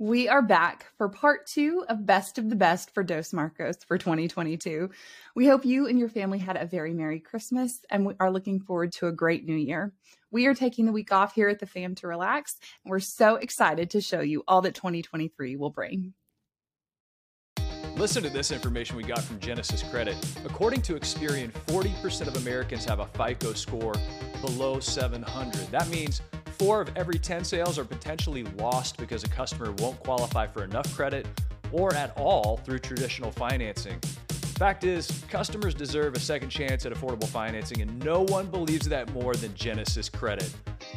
We are back for part two of Best of the Best for Dos Marcos for 2022. We hope you and your family had a very Merry Christmas and we are looking forward to a great new year. We are taking the week off here at the fam to relax, and we're so excited to show you all that 2023 will bring. Listen to this information we got from Genesis Credit. According to Experian, 40% of Americans have a FICO score below 700. That means four of every 10 sales are potentially lost because a customer won't qualify for enough credit or at all through traditional financing. Fact is, customers deserve a second chance at affordable financing, and no one believes that more than Genesis Credit.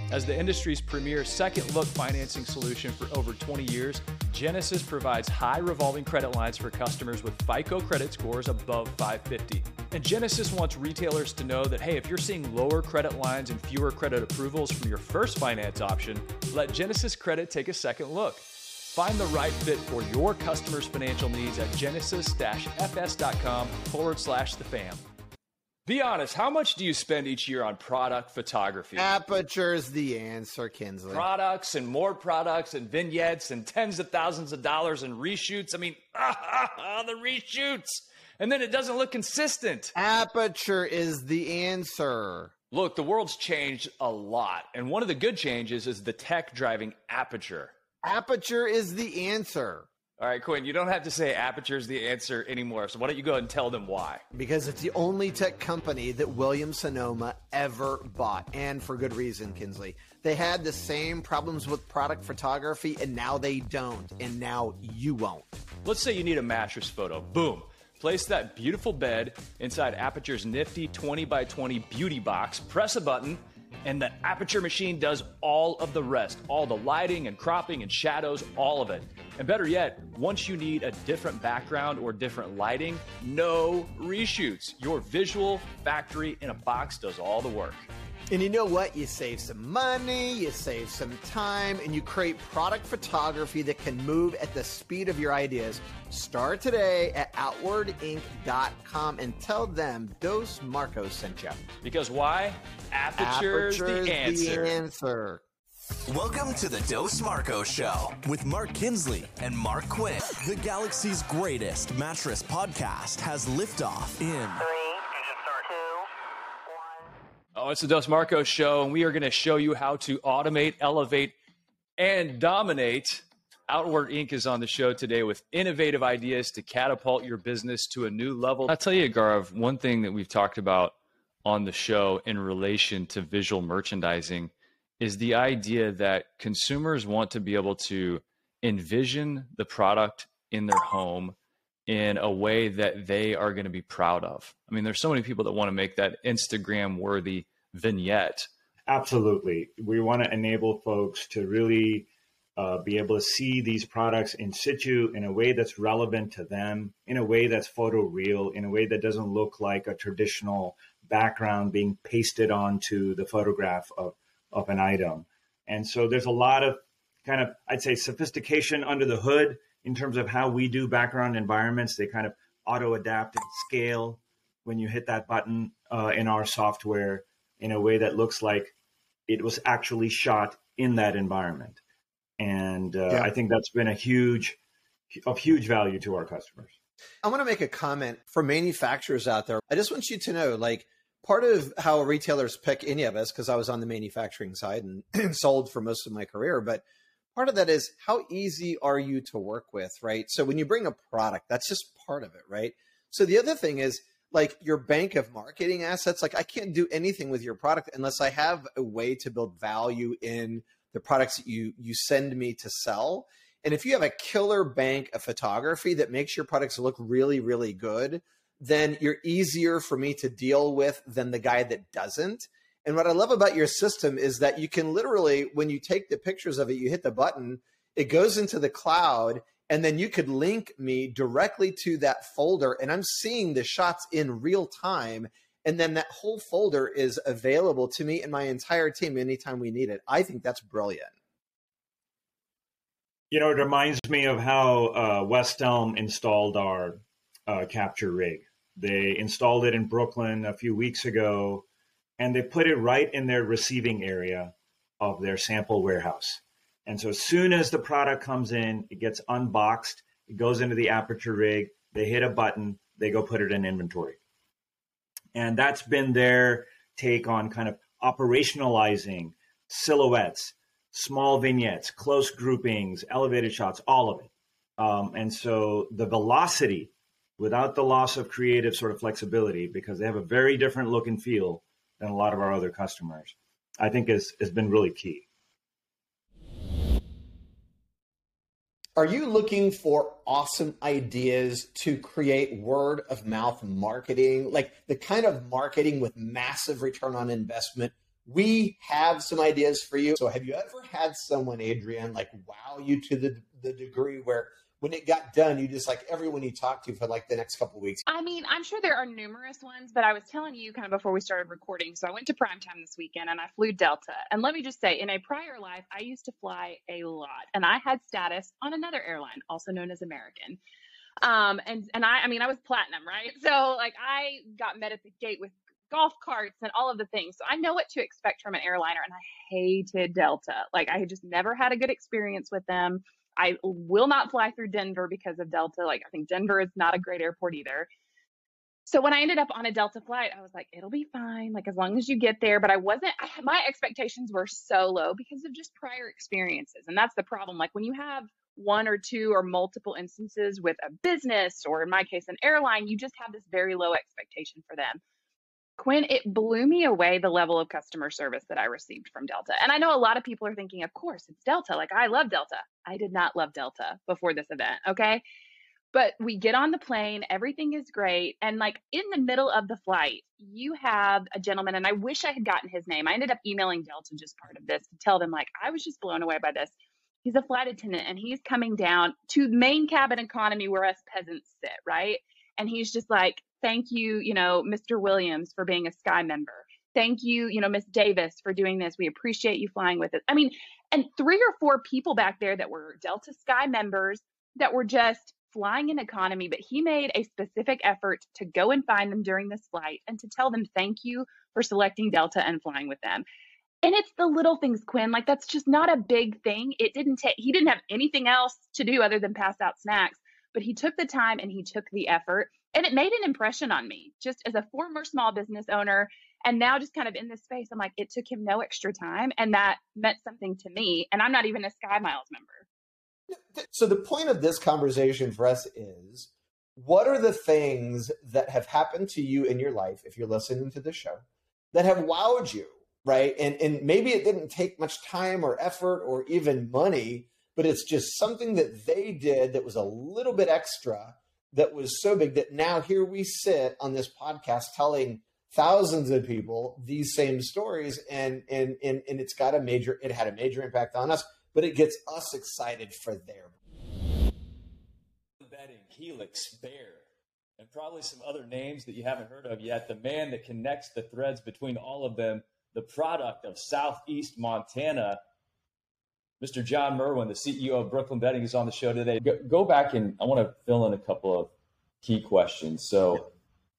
As the industry's premier second look financing solution for over 20 years, Genesis provides high revolving credit lines for customers with FICO credit scores above 550. And Genesis wants retailers to know that, hey, if you're seeing lower credit lines and fewer credit approvals from your first finance option, let Genesis Credit take a second look. Find the right fit for your customers' financial needs at genesis-fs.com forward slash the fam. Be honest, how much do you spend each year on product photography? Aperture's the answer, Kinsley. Products and more products and vignettes and tens of thousands of dollars in reshoots. I mean, ah, the reshoots. And then it doesn't look consistent. Aperture is the answer. Look, the world's changed a lot. And one of the good changes is the tech driving aperture. Aperture is the answer. All right, Quinn, you don't have to say aperture is the answer anymore. So why don't you go ahead and tell them why? Because it's the only tech company that Williams Sonoma ever bought. And for good reason, Kinsley. They had the same problems with product photography, and now they don't. And now you won't. Let's say you need a mattress photo. Boom. Place that beautiful bed inside Aperture's nifty 20 by 20 beauty box. Press a button and the aperture machine does all of the rest all the lighting and cropping and shadows all of it and better yet once you need a different background or different lighting no reshoots your visual factory in a box does all the work and you know what? You save some money, you save some time, and you create product photography that can move at the speed of your ideas. Start today at outwardinc.com and tell them Dos Marcos sent you. Because why? Aperture's, Aperture's the answer. The answer. Welcome to the Dos Marco Show with Mark Kinsley and Mark Quinn. The galaxy's greatest mattress podcast has liftoff in Oh, it's the Dos Marco show, and we are going to show you how to automate, elevate, and dominate. Outward Inc. is on the show today with innovative ideas to catapult your business to a new level. I'll tell you, Garv, one thing that we've talked about on the show in relation to visual merchandising is the idea that consumers want to be able to envision the product in their home in a way that they are going to be proud of. I mean, there's so many people that want to make that Instagram worthy vignette. Absolutely. We want to enable folks to really uh, be able to see these products in situ in a way that's relevant to them, in a way that's photo real, in a way that doesn't look like a traditional background being pasted onto the photograph of, of an item. And so there's a lot of kind of, I'd say, sophistication under the hood in terms of how we do background environments. They kind of auto adapt and scale when you hit that button uh, in our software in a way that looks like it was actually shot in that environment. And uh, yeah. I think that's been a huge, of huge value to our customers. I want to make a comment for manufacturers out there. I just want you to know, like, part of how retailers pick any of us, because I was on the manufacturing side and sold for most of my career, but part of that is how easy are you to work with, right? So when you bring a product, that's just part of it, right? So the other thing is like your bank of marketing assets, like I can't do anything with your product unless I have a way to build value in the products that you you send me to sell. And if you have a killer bank of photography that makes your products look really, really good, then you're easier for me to deal with than the guy that doesn't. And what I love about your system is that you can literally, when you take the pictures of it, you hit the button, it goes into the cloud, and then you could link me directly to that folder. And I'm seeing the shots in real time. And then that whole folder is available to me and my entire team anytime we need it. I think that's brilliant. You know, it reminds me of how uh, West Elm installed our uh, capture rig. They installed it in Brooklyn a few weeks ago and they put it right in their receiving area of their sample warehouse. And so as soon as the product comes in, it gets unboxed, it goes into the aperture rig, they hit a button, they go put it in inventory. And that's been their take on kind of operationalizing silhouettes, small vignettes, close groupings, elevated shots, all of it. Um, and so the velocity without the loss of creative sort of flexibility, because they have a very different look and feel than a lot of our other customers, I think has been really key. Are you looking for awesome ideas to create word of mouth marketing, like the kind of marketing with massive return on investment? We have some ideas for you. So, have you ever had someone, Adrian, like wow you to the, the degree where when it got done, you just like everyone you talked to for like the next couple weeks? I mean, I'm sure there are numerous ones, but I was telling you kind of before we started recording. So I went to primetime this weekend and I flew Delta. And let me just say, in a prior life, I used to fly a lot and I had status on another airline, also known as American. Um, and, and I, I mean, I was platinum, right? So like I got met at the gate with golf carts and all of the things. So I know what to expect from an airliner and I hated Delta. Like I had just never had a good experience with them. I will not fly through Denver because of Delta. Like, I think Denver is not a great airport either. So when I ended up on a Delta flight, I was like, it'll be fine, like as long as you get there. But I wasn't, my expectations were so low because of just prior experiences. And that's the problem. Like when you have one or two or multiple instances with a business, or in my case, an airline, you just have this very low expectation for them. Quinn, it blew me away the level of customer service that I received from Delta. And I know a lot of people are thinking, of course, it's Delta. Like, I love Delta. I did not love Delta before this event. Okay. But we get on the plane, everything is great. And like in the middle of the flight, you have a gentleman, and I wish I had gotten his name. I ended up emailing Delta just part of this to tell them, like, I was just blown away by this. He's a flight attendant and he's coming down to main cabin economy where us peasants sit, right? And he's just like, Thank you, you know, Mr. Williams for being a Sky member. Thank you, you know, Miss Davis for doing this. We appreciate you flying with us. I mean, and three or four people back there that were Delta Sky members that were just flying in economy, but he made a specific effort to go and find them during this flight and to tell them thank you for selecting Delta and flying with them. And it's the little things, Quinn. Like that's just not a big thing. It didn't take he didn't have anything else to do other than pass out snacks, but he took the time and he took the effort and it made an impression on me just as a former small business owner and now just kind of in this space i'm like it took him no extra time and that meant something to me and i'm not even a sky miles member. So the point of this conversation for us is what are the things that have happened to you in your life if you're listening to the show that have wowed you right? And and maybe it didn't take much time or effort or even money but it's just something that they did that was a little bit extra that was so big that now here we sit on this podcast telling thousands of people these same stories and and and, and it's got a major it had a major impact on us but it gets us excited for their betting helix bear and probably some other names that you haven't heard of yet. The man that connects the threads between all of them the product of southeast montana Mr. John Merwin, the CEO of Brooklyn Bedding, is on the show today. Go, go back and I want to fill in a couple of key questions. So,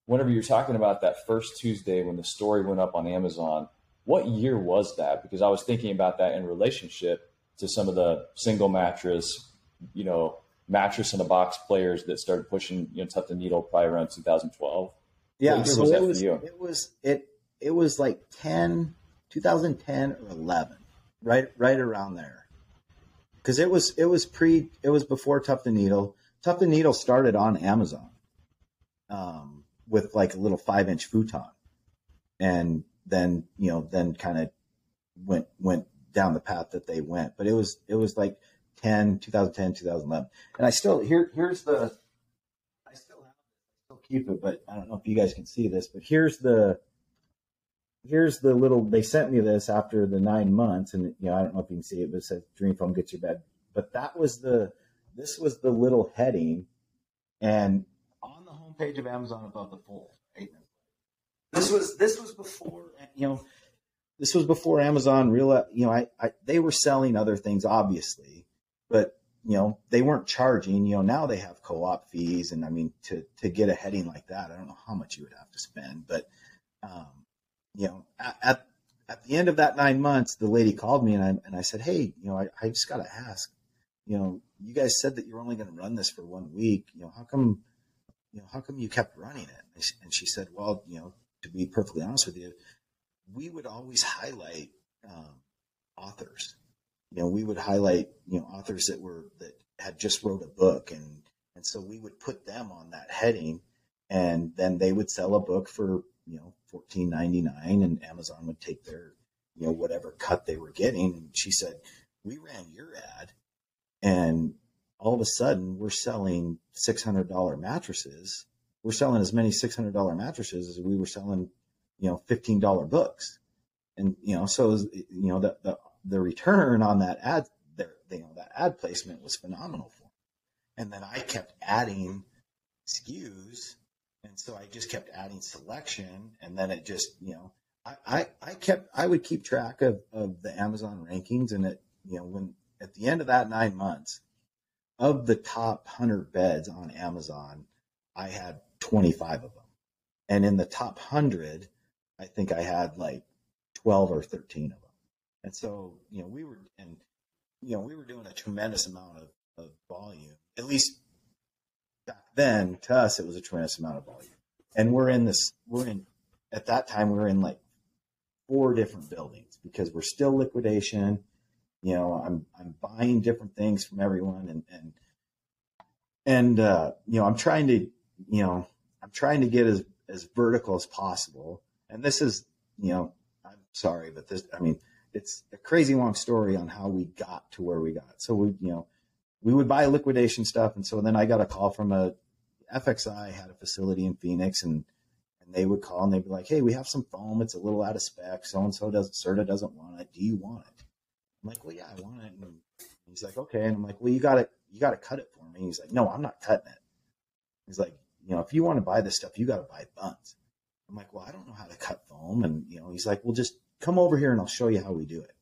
whenever you're talking about that first Tuesday when the story went up on Amazon, what year was that? Because I was thinking about that in relationship to some of the single mattress, you know, mattress in a box players that started pushing, you know, Tuft and Needle probably around 2012. Yeah, so was it was it was it it was like 10 2010 or 11 right right around there because it was it was pre it was before Tuft the Needle. Tuft the Needle started on Amazon um, with like a little five inch futon, and then you know then kind of went went down the path that they went. But it was it was like 10, 2010, 2011, and I still here here's the I still have I still keep it, but I don't know if you guys can see this, but here's the here's the little they sent me this after the nine months and you know i don't know if you can see it but it says dream foam gets your bed but that was the this was the little heading and on the homepage of amazon above the fold right? this was this was before you know this was before amazon real you know I, I they were selling other things obviously but you know they weren't charging you know now they have co-op fees and i mean to to get a heading like that i don't know how much you would have to spend but um you know, at at the end of that nine months, the lady called me and I and I said, hey, you know, I, I just got to ask, you know, you guys said that you're only going to run this for one week. You know, how come, you know, how come you kept running it? And she said, well, you know, to be perfectly honest with you, we would always highlight um, authors. You know, we would highlight you know authors that were that had just wrote a book, and and so we would put them on that heading, and then they would sell a book for you know fourteen ninety nine, and Amazon would take their you know whatever cut they were getting. And she said, we ran your ad, and all of a sudden we're selling six hundred dollar mattresses. We're selling as many six hundred dollar mattresses as we were selling, you know, fifteen dollar books and you know, so was, you know the, the the return on that ad, there, you know, that ad placement was phenomenal for. And then I kept adding SKUs, and so I just kept adding selection, and then it just, you know, I, I, I kept, I would keep track of of the Amazon rankings, and it, you know, when at the end of that nine months, of the top hundred beds on Amazon, I had 25 of them, and in the top hundred, I think I had like 12 or 13 of them. And so, you know, we were, and, you know, we were doing a tremendous amount of, of volume, at least back then to us, it was a tremendous amount of volume. And we're in this, we're in, at that time, we were in like four different buildings because we're still liquidation. You know, I'm, I'm buying different things from everyone and, and, and, uh, you know, I'm trying to, you know, I'm trying to get as, as vertical as possible. And this is, you know, I'm sorry, but this, I mean, it's a crazy long story on how we got to where we got. So we, you know, we would buy liquidation stuff. And so then I got a call from a FXI had a facility in Phoenix and, and they would call and they'd be like, Hey, we have some foam. It's a little out of spec. So-and-so doesn't, Serta doesn't want it. Do you want it? I'm like, well, yeah, I want it. And he's like, okay. And I'm like, well, you got to, you got to cut it for me. He's like, no, I'm not cutting it. He's like, you know, if you want to buy this stuff, you got to buy buns. I'm like, well, I don't know how to cut foam. And, you know, he's like, well, just come over here and I'll show you how we do it.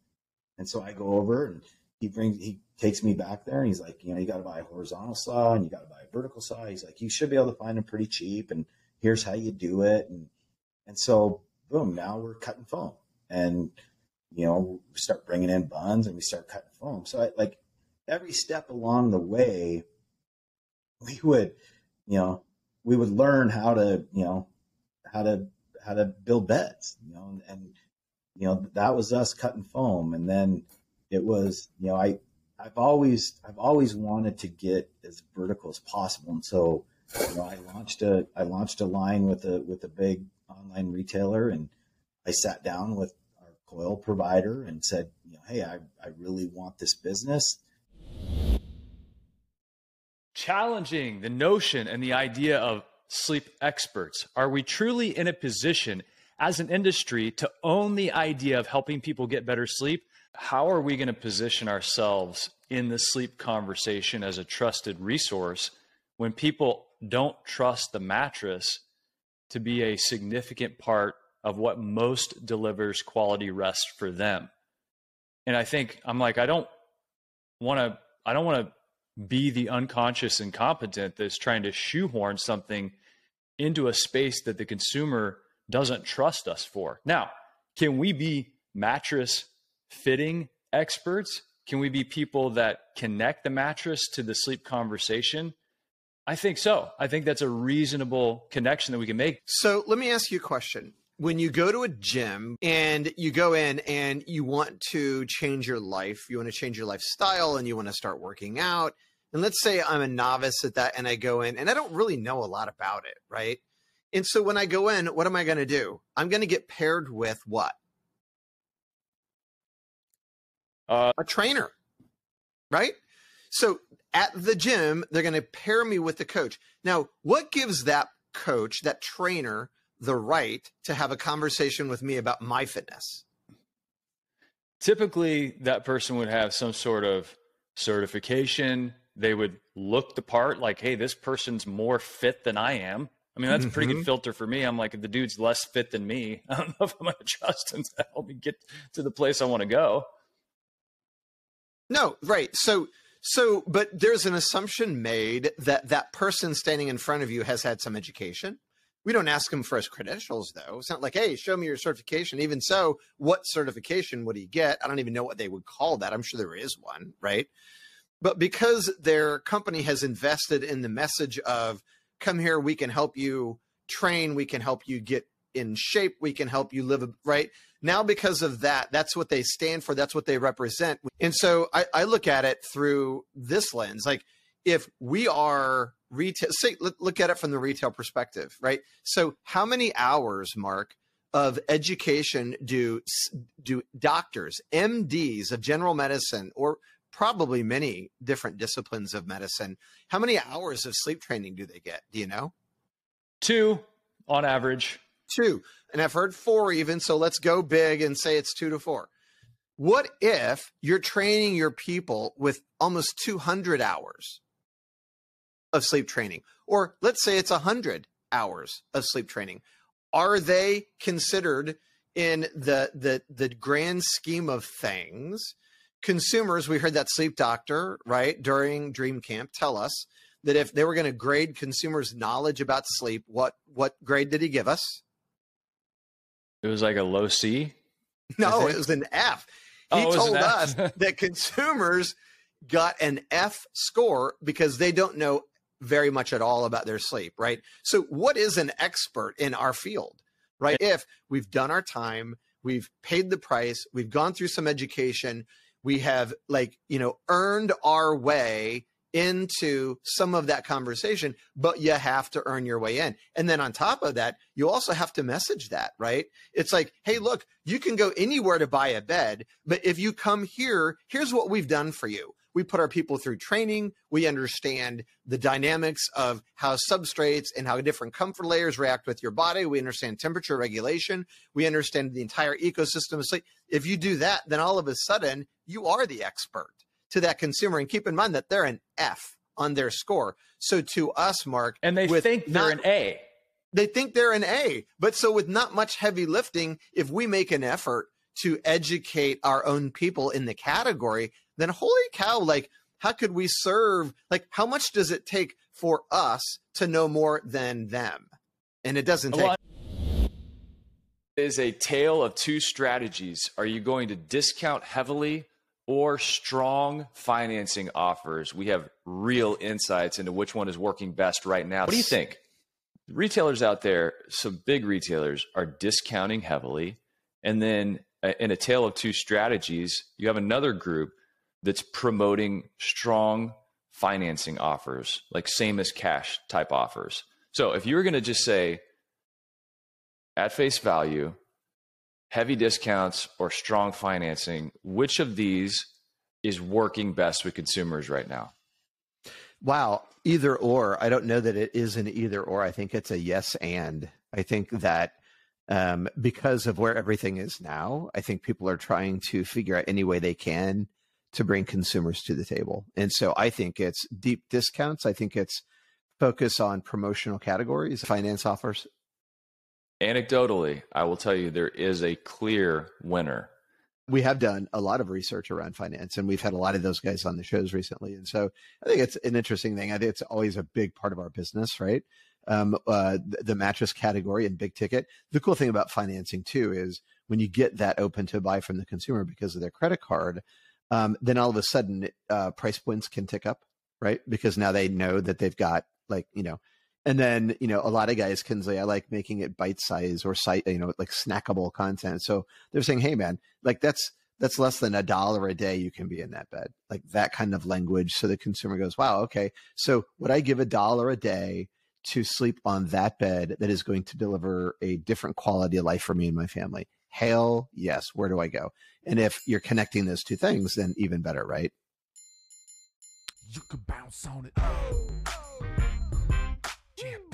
And so I go over and he brings, he takes me back there and he's like, you know, you got to buy a horizontal saw and you got to buy a vertical saw. He's like, you should be able to find them pretty cheap. And here's how you do it. And, and so boom, now we're cutting foam and, you know, we start bringing in buns and we start cutting foam. So I, like every step along the way, we would, you know, we would learn how to, you know, how to, how to build beds, you know, and, and you know, that was us cutting foam. And then it was, you know, I, I've always, I've always wanted to get as vertical as possible. And so, you know, I launched a, I launched a line with a, with a big online retailer and I sat down with our coil provider and said, you know, Hey, I, I really want this business. Challenging the notion and the idea of sleep experts. Are we truly in a position as an industry to own the idea of helping people get better sleep, how are we going to position ourselves in the sleep conversation as a trusted resource when people don't trust the mattress to be a significant part of what most delivers quality rest for them? And I think I'm like, I don't want to, I don't want to be the unconscious incompetent that's trying to shoehorn something into a space that the consumer doesn't trust us for. Now, can we be mattress fitting experts? Can we be people that connect the mattress to the sleep conversation? I think so. I think that's a reasonable connection that we can make. So let me ask you a question. When you go to a gym and you go in and you want to change your life, you want to change your lifestyle and you want to start working out. And let's say I'm a novice at that and I go in and I don't really know a lot about it, right? And so when I go in, what am I going to do? I'm going to get paired with what? Uh, a trainer, right? So at the gym, they're going to pair me with the coach. Now, what gives that coach, that trainer, the right to have a conversation with me about my fitness? Typically, that person would have some sort of certification. They would look the part like, hey, this person's more fit than I am. I mean, that's a pretty mm-hmm. good filter for me. I'm like, if the dude's less fit than me, I don't know if I'm going to trust him to help me get to the place I want to go. No, right. So, so, but there's an assumption made that that person standing in front of you has had some education, We don't ask him for his credentials, though. It's not like, hey, show me your certification. Even so, what certification would he get? I don't even know what they would call that. I'm sure there is one, right? But because their company has invested in the message of, come here, we can help you train, we can help you get in shape, we can help you live, right? Now, because of that, that's what they stand for, that's what they represent. And so I, I look at it through this lens. Like, if we are retail say look at it from the retail perspective right so how many hours mark of education do do doctors mds of general medicine or probably many different disciplines of medicine how many hours of sleep training do they get do you know two on average two and i've heard four even so let's go big and say it's two to four what if you're training your people with almost 200 hours of sleep training, or let's say it's 100 hours of sleep training. Are they considered in the, the, the grand scheme of things? Consumers, we heard that sleep doctor, right, during Dream Camp tell us that if they were going to grade consumers' knowledge about sleep, what, what grade did he give us? It was like a low C. No, it was an F. He oh, told us that consumers got an F score because they don't know very much at all about their sleep, right? So, what is an expert in our field, right? If we've done our time, we've paid the price, we've gone through some education, we have, like, you know, earned our way into some of that conversation, but you have to earn your way in. And then on top of that, you also have to message that, right? It's like, hey, look, you can go anywhere to buy a bed, but if you come here, here's what we've done for you we put our people through training. We understand the dynamics of how substrates and how different comfort layers react with your body. We understand temperature regulation. We understand the entire ecosystem of sleep. If you do that, then all of a sudden you are the expert to that consumer. And keep in mind that they're an F on their score. So to us, Mark, and they think they're not, an A. They think they're an A. But so with not much heavy lifting, if we make an effort to educate our own people in the category, then holy cow, like, how could we serve? Like, how much does it take for us to know more than them? And it doesn't take. Well, is a tale of two strategies. Are you going to discount heavily or strong financing offers? We have real insights into which one is working best right now. What do you think? Retailers out there, some big retailers are discounting heavily. And then uh, in a tale of two strategies, you have another group that's promoting strong financing offers, like same as cash type offers. So if you were going to just say at face value, heavy discounts or strong financing, which of these is working best with consumers right now? Wow, either or. I don't know that it is an either or. I think it's a yes and. I think that um, because of where everything is now, I think people are trying to figure out any way they can to bring consumers to the table. And so I think it's deep discounts. I think it's focus on promotional categories, finance offers. Anecdotally, I will tell you there is a clear winner. We have done a lot of research around finance and we've had a lot of those guys on the shows recently. And so I think it's an interesting thing. I think it's always a big part of our business, right? Um, uh, the mattress category and big ticket. The cool thing about financing too is when you get that open to buy from the consumer because of their credit card, um, then all of a sudden uh, price points can tick up, right? Because now they know that they've got like you know, and then you know a lot of guys, Kinsley, I like making it bite size or site, you know, like snackable content. So they're saying, hey man, like that's that's less than a dollar a day you can be in that bed, like that kind of language. So the consumer goes, wow, okay, so would I give a dollar a day? to sleep on that bed that is going to deliver a different quality of life for me and my family? Hell yes. Where do I go? And if you're connecting those two things, then even better, right? You can bounce on it. Champ.